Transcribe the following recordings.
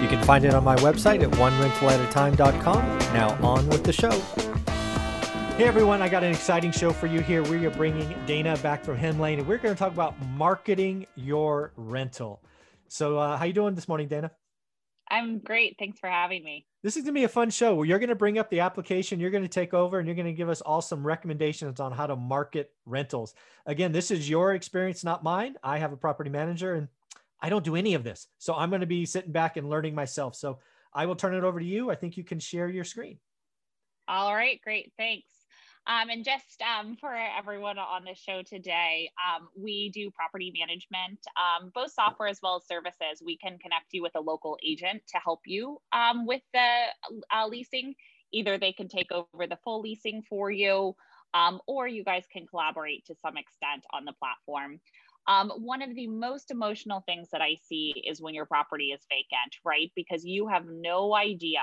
You can find it on my website at onerentalatatime.com. Now on with the show. Hey everyone, I got an exciting show for you here. We are bringing Dana back from Hemlane, and we're going to talk about marketing your rental. So, uh, how you doing this morning, Dana? I'm great. Thanks for having me. This is going to be a fun show. You're going to bring up the application, you're going to take over, and you're going to give us all some recommendations on how to market rentals. Again, this is your experience, not mine. I have a property manager, and I don't do any of this. So I'm going to be sitting back and learning myself. So I will turn it over to you. I think you can share your screen. All right, great. Thanks. Um, and just um, for everyone on the show today, um, we do property management, um, both software as well as services. We can connect you with a local agent to help you um, with the uh, leasing. Either they can take over the full leasing for you, um, or you guys can collaborate to some extent on the platform. Um, one of the most emotional things that I see is when your property is vacant, right? Because you have no idea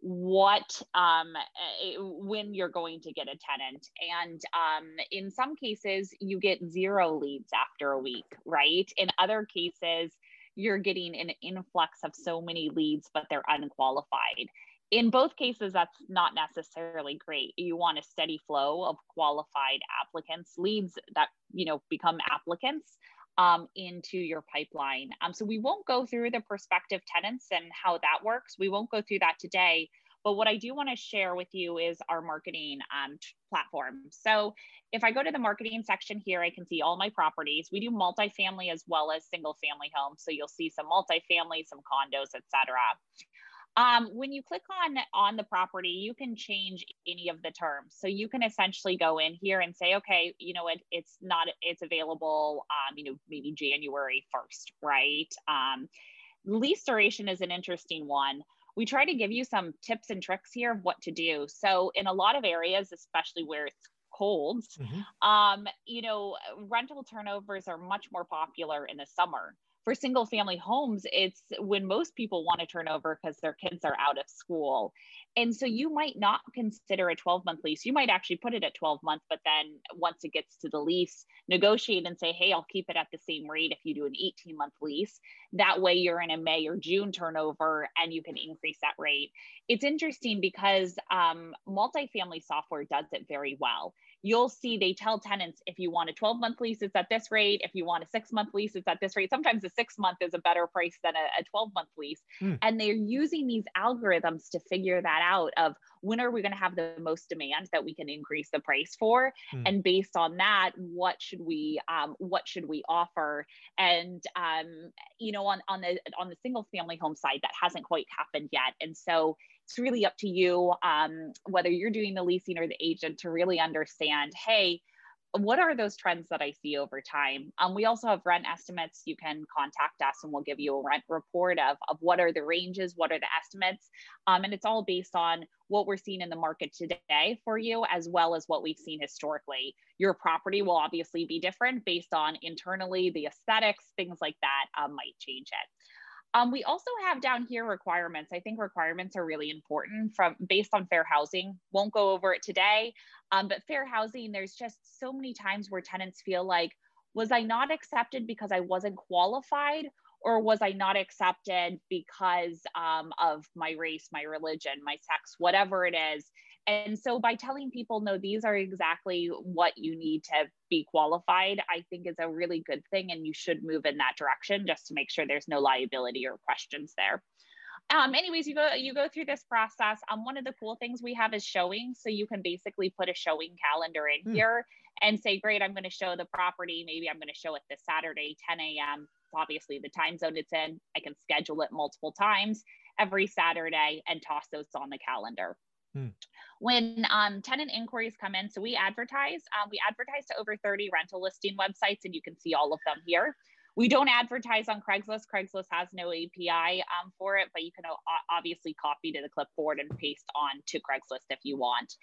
what um, eh, when you're going to get a tenant. And um, in some cases you get zero leads after a week right? In other cases you're getting an influx of so many leads but they're unqualified in both cases that's not necessarily great. You want a steady flow of qualified applicants leads that you know become applicants um, into your pipeline. Um, so we won't go through the prospective tenants and how that works. We won't go through that today. But what i do want to share with you is our marketing um, platform. So if i go to the marketing section here i can see all my properties. We do multifamily as well as single family homes. So you'll see some multifamily some condos etc um, when you click on on the property, you can change any of the terms. So you can essentially go in here and say, okay, you know, it, it's not it's available, um, you know, maybe January first, right? Um, lease duration is an interesting one. We try to give you some tips and tricks here of what to do. So in a lot of areas, especially where it's cold, mm-hmm. um, you know, rental turnovers are much more popular in the summer for single family homes, it's when most people want to turn over because their kids are out of school. And so you might not consider a 12 month lease. You might actually put it at 12 months, but then once it gets to the lease, negotiate and say, hey, I'll keep it at the same rate if you do an 18 month lease. That way you're in a May or June turnover and you can increase that rate. It's interesting because um, multifamily software does it very well you'll see they tell tenants if you want a 12 month lease, it's at this rate. If you want a six month lease, it's at this rate. Sometimes a six month is a better price than a, a 12 month lease. Mm. And they're using these algorithms to figure that out of when are we going to have the most demand that we can increase the price for mm. and based on that what should we um, what should we offer and um, you know on on the on the single family home side that hasn't quite happened yet and so it's really up to you um, whether you're doing the leasing or the agent to really understand hey what are those trends that I see over time? Um, we also have rent estimates. You can contact us and we'll give you a rent report of, of what are the ranges, what are the estimates. Um, and it's all based on what we're seeing in the market today for you, as well as what we've seen historically. Your property will obviously be different based on internally, the aesthetics, things like that um, might change it. Um, we also have down here requirements. I think requirements are really important from based on fair housing. Won't go over it today, um, but fair housing, there's just so many times where tenants feel like, was I not accepted because I wasn't qualified? Or was I not accepted because um, of my race, my religion, my sex, whatever it is? And so by telling people, no, these are exactly what you need to be qualified, I think is a really good thing. And you should move in that direction just to make sure there's no liability or questions there. Um, anyways, you go you go through this process. Um, one of the cool things we have is showing. So you can basically put a showing calendar in hmm. here and say, great, I'm going to show the property. Maybe I'm going to show it this Saturday, 10 a.m. Obviously, the time zone it's in. I can schedule it multiple times every Saturday and toss those on the calendar. Hmm. When um, tenant inquiries come in, so we advertise, um, we advertise to over 30 rental listing websites, and you can see all of them here. We don't advertise on Craigslist. Craigslist has no API um, for it, but you can obviously copy to the clipboard and paste on to Craigslist if you want.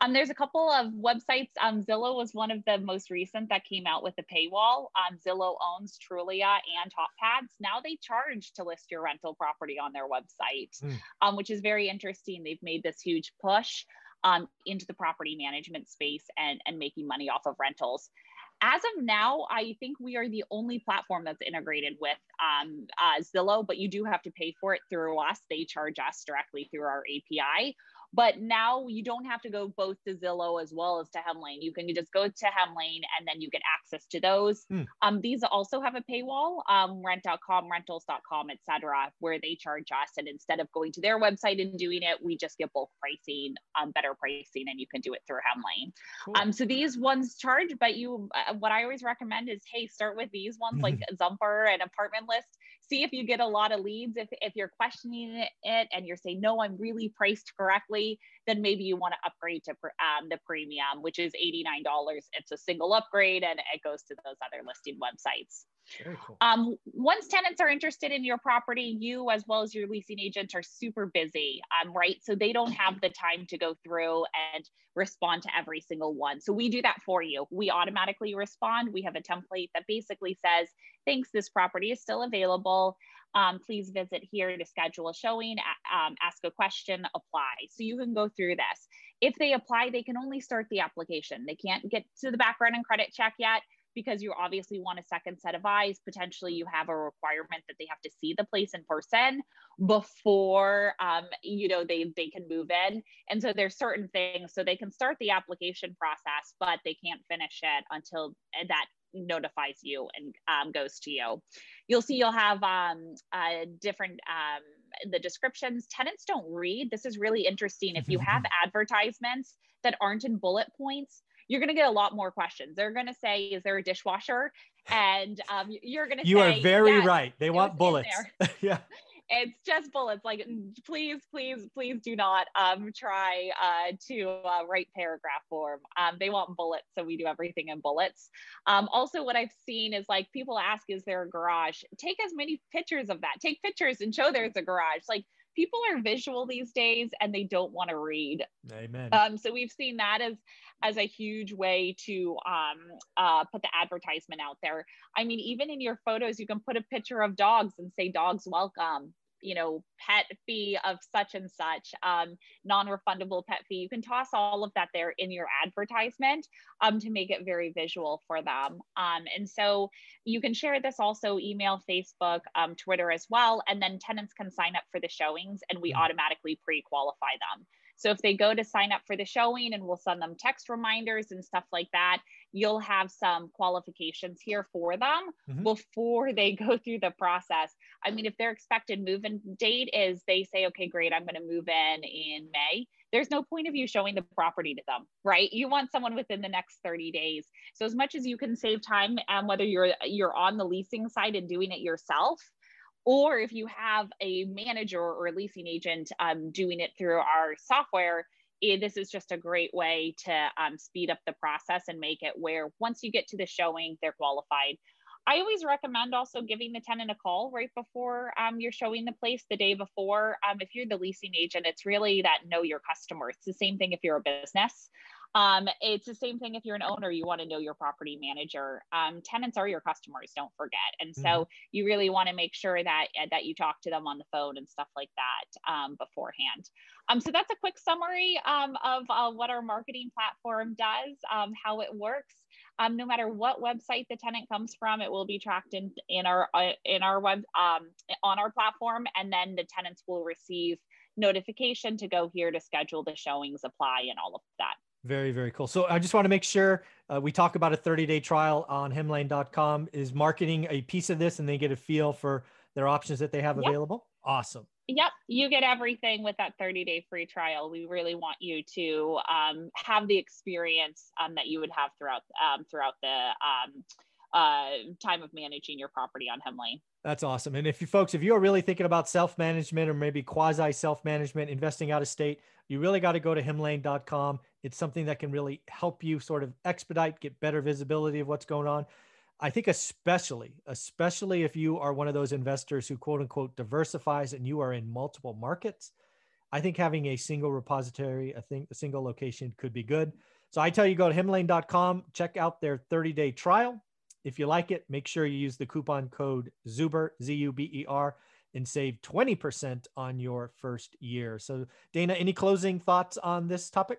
Um, there's a couple of websites. Um, Zillow was one of the most recent that came out with a paywall. Um, Zillow owns Trulia and HotPads. Now they charge to list your rental property on their website, mm. um, which is very interesting. They've made this huge push um, into the property management space and, and making money off of rentals. As of now, I think we are the only platform that's integrated with um, uh, Zillow, but you do have to pay for it through us. They charge us directly through our API. But now you don't have to go both to Zillow as well as to Hemlane. You can just go to Hemlane and then you get access to those. Hmm. Um, these also have a paywall, um, rent.com, rentals.com, etc., where they charge us. And instead of going to their website and doing it, we just get bulk pricing, um, better pricing, and you can do it through Hemlane. Cool. Um, so these ones charge, but you, uh, what I always recommend is, hey, start with these ones like Zumper and Apartment List see if you get a lot of leads. If, if you're questioning it and you're saying, no, I'm really priced correctly, then maybe you want to upgrade to um, the premium, which is $89. It's a single upgrade and it goes to those other listing websites. Cool. Um, once tenants are interested in your property, you as well as your leasing agent are super busy, um, right? So they don't have the time to go through and respond to every single one. So we do that for you. We automatically respond. We have a template that basically says, thanks, this property is still available. Um, please visit here to schedule a showing, um, ask a question, apply. So you can go through this. If they apply, they can only start the application. They can't get to the background and credit check yet because you obviously want a second set of eyes. Potentially, you have a requirement that they have to see the place in person before um, you know they they can move in. And so there's certain things so they can start the application process, but they can't finish it until that notifies you and um, goes to you. You'll see you'll have um, uh, different um, the descriptions. Tenants don't read. This is really interesting. If you have advertisements that aren't in bullet points, you're going to get a lot more questions. They're going to say, "Is there a dishwasher?" And um, you're going to. You say, are very yes, right. They want bullets. yeah. It's just bullets. Like, please, please, please do not um, try uh, to uh, write paragraph form. Um, they want bullets, so we do everything in bullets. Um, also, what I've seen is like people ask, "Is there a garage?" Take as many pictures of that. Take pictures and show there's a garage. Like people are visual these days and they don't want to read. Amen. Um, so we've seen that as as a huge way to um, uh, put the advertisement out there. I mean, even in your photos, you can put a picture of dogs and say "dogs welcome." You know, pet fee of such and such, um, non-refundable pet fee. You can toss all of that there in your advertisement um, to make it very visual for them. Um, and so you can share this also email, Facebook, um, Twitter as well, and then tenants can sign up for the showings, and we mm-hmm. automatically pre-qualify them. So if they go to sign up for the showing and we'll send them text reminders and stuff like that, you'll have some qualifications here for them mm-hmm. before they go through the process. I mean, if their expected move in date is they say, okay, great, I'm going to move in in May, there's no point of you showing the property to them, right? You want someone within the next 30 days. So as much as you can save time, um, whether you're you're on the leasing side and doing it yourself, or if you have a manager or a leasing agent um, doing it through our software, it, this is just a great way to um, speed up the process and make it where once you get to the showing, they're qualified. I always recommend also giving the tenant a call right before um, you're showing the place the day before. Um, if you're the leasing agent, it's really that know your customer. It's the same thing if you're a business. Um, it's the same thing if you're an owner, you want to know your property manager. Um, tenants are your customers, don't forget. And so mm-hmm. you really want to make sure that uh, that you talk to them on the phone and stuff like that um, beforehand. Um, so that's a quick summary um, of uh, what our marketing platform does, um, how it works. Um, no matter what website the tenant comes from, it will be tracked in in our uh, in our web um, on our platform, and then the tenants will receive notification to go here to schedule the showings, apply, and all of that. Very, very cool. So I just want to make sure uh, we talk about a 30 day trial on hemlane.com. Is marketing a piece of this and they get a feel for their options that they have yep. available? Awesome. Yep, you get everything with that 30 day free trial. We really want you to um, have the experience um, that you would have throughout um, throughout the um, uh, time of managing your property on Hemlane. That's awesome. And if you folks, if you are really thinking about self management or maybe quasi self management, investing out of state, you really got to go to hemlane.com. It's something that can really help you sort of expedite, get better visibility of what's going on. I think especially, especially if you are one of those investors who quote unquote diversifies and you are in multiple markets, I think having a single repository, I think a single location could be good. So I tell you, go to hemlane.com, check out their 30 day trial. If you like it, make sure you use the coupon code ZUBER, Z U B E R, and save 20% on your first year. So, Dana, any closing thoughts on this topic?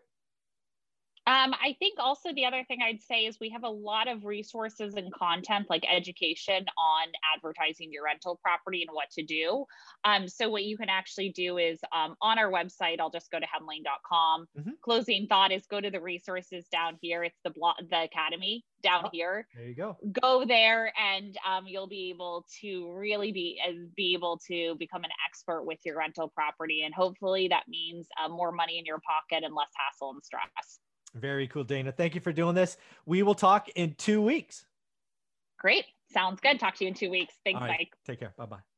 Um, I think also the other thing I'd say is we have a lot of resources and content like education on advertising your rental property and what to do. Um, so what you can actually do is um, on our website, I'll just go to hemlane.com. Mm-hmm. Closing thought is go to the resources down here. It's the blog, the academy down oh, here. There you go. Go there, and um, you'll be able to really be uh, be able to become an expert with your rental property, and hopefully that means uh, more money in your pocket and less hassle and stress. Very cool, Dana. Thank you for doing this. We will talk in two weeks. Great. Sounds good. Talk to you in two weeks. Thanks, Mike. Take care. Bye bye.